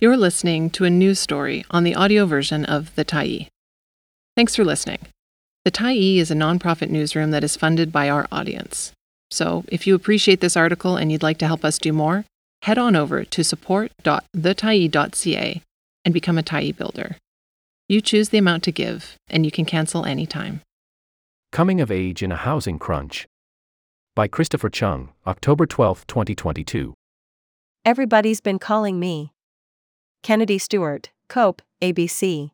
You're listening to a news story on the audio version of The Tyee. Thanks for listening. The Tyee is a nonprofit newsroom that is funded by our audience. So, if you appreciate this article and you'd like to help us do more, head on over to support.thetyee.ca and become a Tyee builder. You choose the amount to give, and you can cancel anytime. Coming of Age in a Housing Crunch. By Christopher Cheung, October 12, 2022. Everybody's been calling me. Kennedy Stewart, Cope, ABC.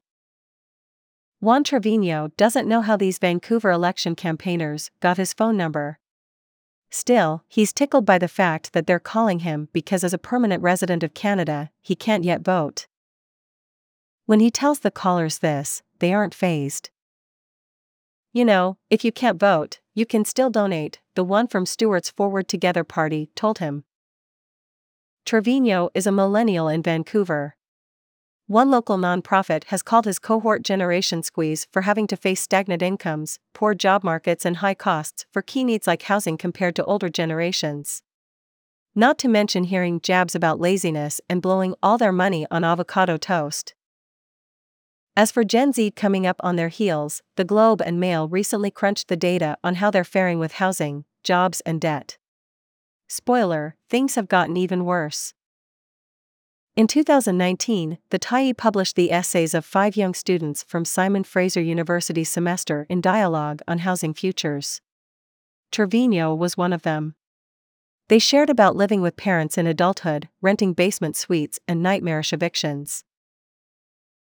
Juan Trevino doesn't know how these Vancouver election campaigners got his phone number. Still, he's tickled by the fact that they're calling him because, as a permanent resident of Canada, he can't yet vote. When he tells the callers this, they aren't fazed. You know, if you can't vote, you can still donate, the one from Stewart's Forward Together party told him. Trevino is a millennial in Vancouver. One local nonprofit has called his cohort Generation Squeeze for having to face stagnant incomes, poor job markets, and high costs for key needs like housing compared to older generations. Not to mention hearing jabs about laziness and blowing all their money on avocado toast. As for Gen Z coming up on their heels, the Globe and Mail recently crunched the data on how they're faring with housing, jobs, and debt. Spoiler, things have gotten even worse. In 2019, the Tyee published the essays of five young students from Simon Fraser University's semester in Dialogue on Housing Futures. Trevino was one of them. They shared about living with parents in adulthood, renting basement suites, and nightmarish evictions.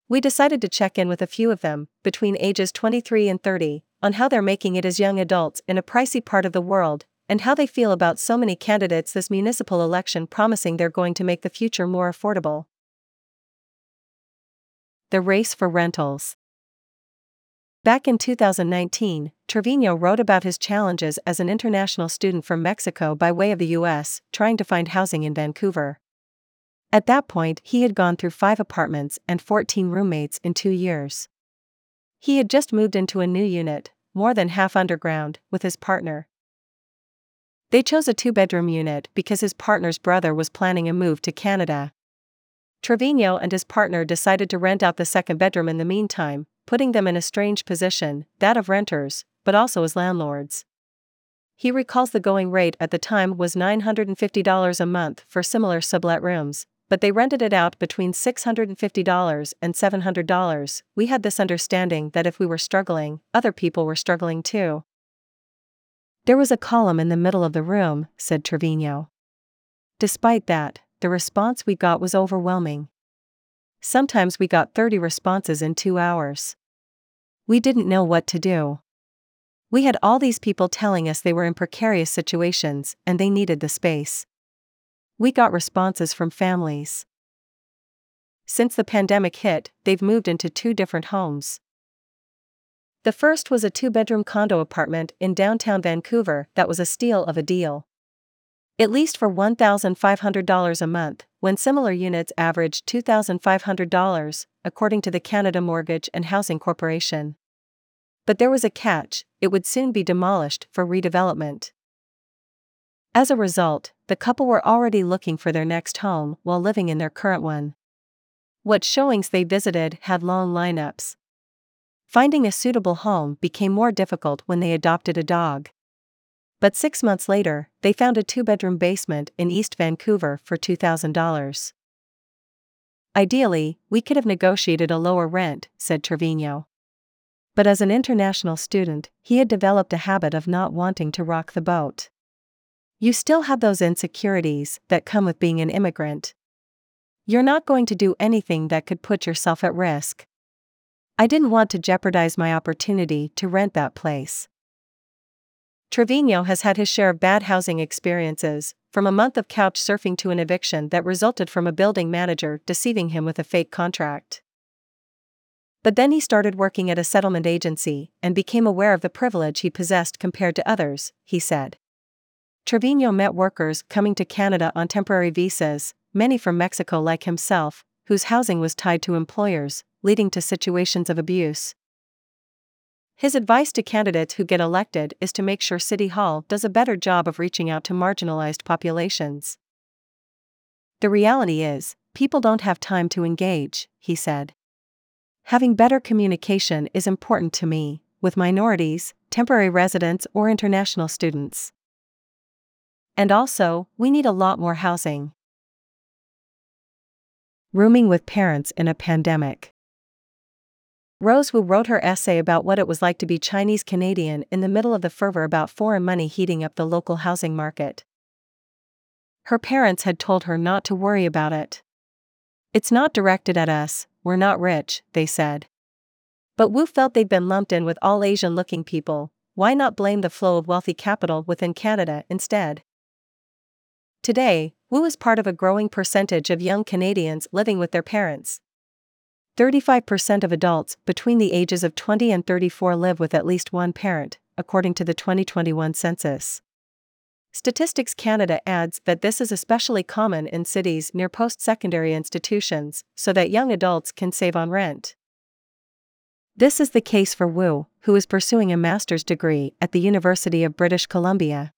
We decided to check in with a few of them, between ages 23 and 30, on how they're making it as young adults in a pricey part of the world and how they feel about so many candidates this municipal election promising they're going to make the future more affordable. The Race for Rentals Back in 2019, Trevino wrote about his challenges as an international student from Mexico by way of the US, trying to find housing in Vancouver. At that point, he had gone through five apartments and 14 roommates in two years. He had just moved into a new unit, more than half underground, with his partner, they chose a two bedroom unit because his partner's brother was planning a move to Canada. Trevino and his partner decided to rent out the second bedroom in the meantime, putting them in a strange position that of renters, but also as landlords. He recalls the going rate at the time was $950 a month for similar sublet rooms, but they rented it out between $650 and $700. We had this understanding that if we were struggling, other people were struggling too. There was a column in the middle of the room, said Trevino. Despite that, the response we got was overwhelming. Sometimes we got 30 responses in two hours. We didn't know what to do. We had all these people telling us they were in precarious situations and they needed the space. We got responses from families. Since the pandemic hit, they've moved into two different homes. The first was a two bedroom condo apartment in downtown Vancouver that was a steal of a deal. It leased for $1,500 a month, when similar units averaged $2,500, according to the Canada Mortgage and Housing Corporation. But there was a catch it would soon be demolished for redevelopment. As a result, the couple were already looking for their next home while living in their current one. What showings they visited had long lineups, Finding a suitable home became more difficult when they adopted a dog. But six months later, they found a two bedroom basement in East Vancouver for $2,000. Ideally, we could have negotiated a lower rent, said Trevino. But as an international student, he had developed a habit of not wanting to rock the boat. You still have those insecurities that come with being an immigrant. You're not going to do anything that could put yourself at risk. I didn't want to jeopardize my opportunity to rent that place. Trevino has had his share of bad housing experiences, from a month of couch surfing to an eviction that resulted from a building manager deceiving him with a fake contract. But then he started working at a settlement agency and became aware of the privilege he possessed compared to others, he said. Trevino met workers coming to Canada on temporary visas, many from Mexico like himself, whose housing was tied to employers, leading to situations of abuse. His advice to candidates who get elected is to make sure City Hall does a better job of reaching out to marginalized populations. The reality is, people don't have time to engage, he said. Having better communication is important to me, with minorities, temporary residents, or international students. And also, we need a lot more housing. Rooming with parents in a pandemic. Rose Wu wrote her essay about what it was like to be Chinese Canadian in the middle of the fervor about foreign money heating up the local housing market. Her parents had told her not to worry about it. It's not directed at us, we're not rich, they said. But Wu felt they'd been lumped in with all Asian looking people, why not blame the flow of wealthy capital within Canada instead? Today, Wu is part of a growing percentage of young Canadians living with their parents. 35% of adults between the ages of 20 and 34 live with at least one parent, according to the 2021 census. Statistics Canada adds that this is especially common in cities near post secondary institutions, so that young adults can save on rent. This is the case for Wu, who is pursuing a master's degree at the University of British Columbia.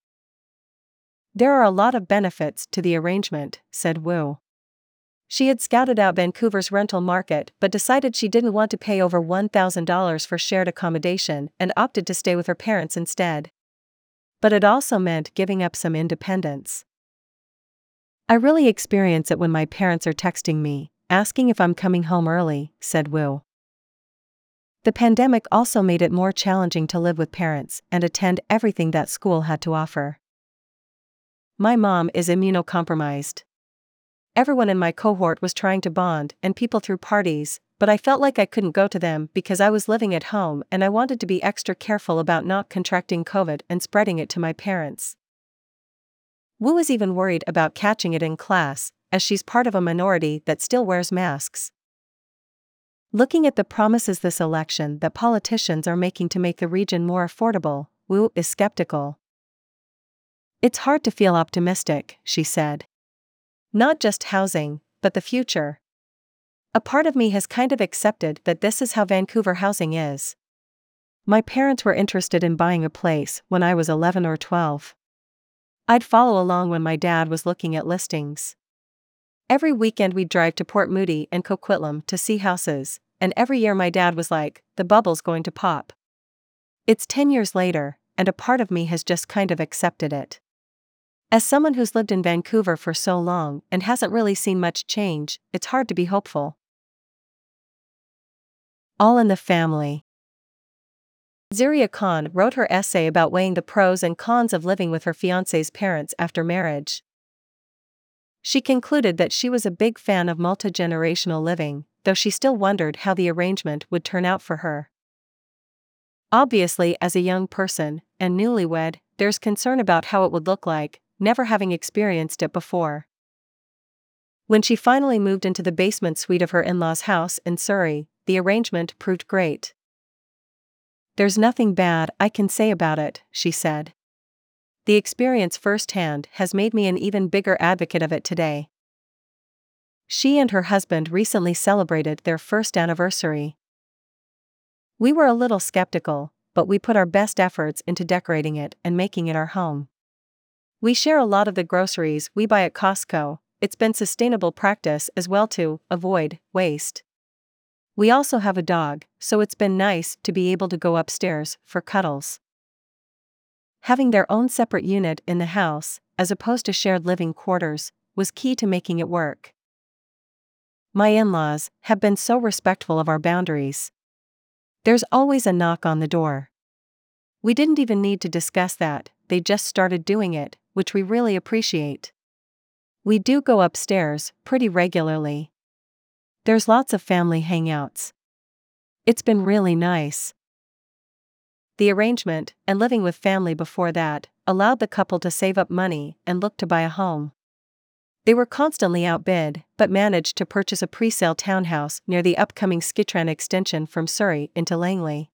There are a lot of benefits to the arrangement, said Wu. She had scouted out Vancouver's rental market but decided she didn't want to pay over $1,000 for shared accommodation and opted to stay with her parents instead. But it also meant giving up some independence. I really experience it when my parents are texting me, asking if I'm coming home early, said Wu. The pandemic also made it more challenging to live with parents and attend everything that school had to offer. My mom is immunocompromised. Everyone in my cohort was trying to bond, and people threw parties, but I felt like I couldn't go to them because I was living at home and I wanted to be extra careful about not contracting COVID and spreading it to my parents. Wu is even worried about catching it in class, as she's part of a minority that still wears masks. Looking at the promises this election that politicians are making to make the region more affordable, Wu is skeptical. It's hard to feel optimistic, she said. Not just housing, but the future. A part of me has kind of accepted that this is how Vancouver housing is. My parents were interested in buying a place when I was 11 or 12. I'd follow along when my dad was looking at listings. Every weekend we'd drive to Port Moody and Coquitlam to see houses, and every year my dad was like, the bubble's going to pop. It's 10 years later, and a part of me has just kind of accepted it. As someone who's lived in Vancouver for so long and hasn't really seen much change, it's hard to be hopeful. All in the Family Zuriya Khan wrote her essay about weighing the pros and cons of living with her fiance's parents after marriage. She concluded that she was a big fan of multi generational living, though she still wondered how the arrangement would turn out for her. Obviously, as a young person, and newlywed, there's concern about how it would look like, never having experienced it before. When she finally moved into the basement suite of her in law's house in Surrey, the arrangement proved great. There's nothing bad I can say about it, she said. The experience firsthand has made me an even bigger advocate of it today. She and her husband recently celebrated their first anniversary. We were a little skeptical, but we put our best efforts into decorating it and making it our home. We share a lot of the groceries we buy at Costco, it's been sustainable practice as well to avoid waste. We also have a dog, so it's been nice to be able to go upstairs for cuddles. Having their own separate unit in the house, as opposed to shared living quarters, was key to making it work. My in laws have been so respectful of our boundaries. There's always a knock on the door. We didn't even need to discuss that, they just started doing it, which we really appreciate. We do go upstairs pretty regularly. There's lots of family hangouts. It's been really nice. The arrangement, and living with family before that, allowed the couple to save up money and look to buy a home. They were constantly outbid, but managed to purchase a pre sale townhouse near the upcoming SkyTrain extension from Surrey into Langley.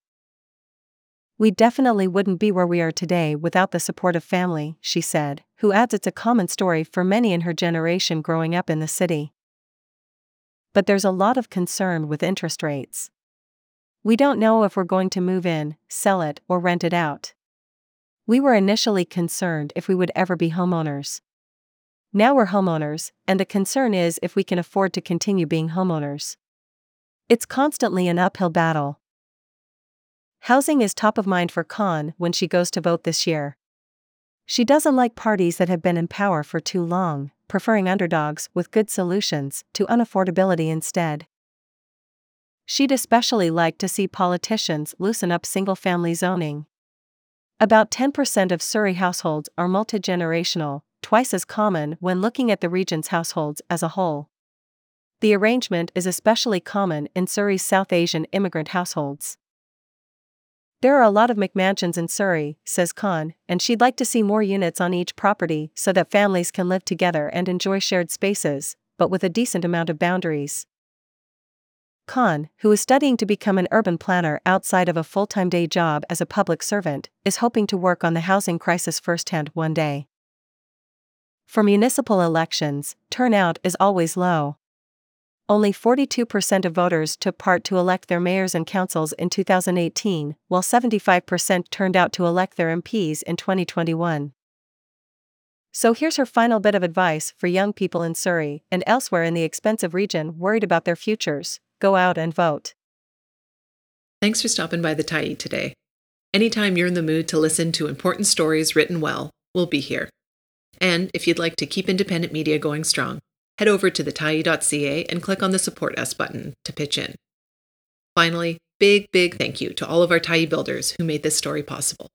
We definitely wouldn't be where we are today without the support of family, she said, who adds it's a common story for many in her generation growing up in the city. But there's a lot of concern with interest rates. We don't know if we're going to move in, sell it, or rent it out. We were initially concerned if we would ever be homeowners. Now we're homeowners, and the concern is if we can afford to continue being homeowners. It's constantly an uphill battle. Housing is top of mind for Khan when she goes to vote this year. She doesn't like parties that have been in power for too long, preferring underdogs with good solutions to unaffordability instead. She'd especially like to see politicians loosen up single family zoning. About 10% of Surrey households are multi-generational, twice as common when looking at the region's households as a whole. The arrangement is especially common in Surrey's South Asian immigrant households. There are a lot of McMansions in Surrey, says Khan, and she'd like to see more units on each property so that families can live together and enjoy shared spaces, but with a decent amount of boundaries. Khan, who is studying to become an urban planner outside of a full time day job as a public servant, is hoping to work on the housing crisis firsthand one day. For municipal elections, turnout is always low. Only 42% of voters took part to elect their mayors and councils in 2018, while 75% turned out to elect their MPs in 2021. So here's her final bit of advice for young people in Surrey and elsewhere in the expensive region worried about their futures go out and vote. Thanks for stopping by the Tyee today. Anytime you're in the mood to listen to important stories written well, we'll be here. And if you'd like to keep independent media going strong, head over to thetyee.ca and click on the Support Us button to pitch in. Finally, big, big thank you to all of our Tyee builders who made this story possible.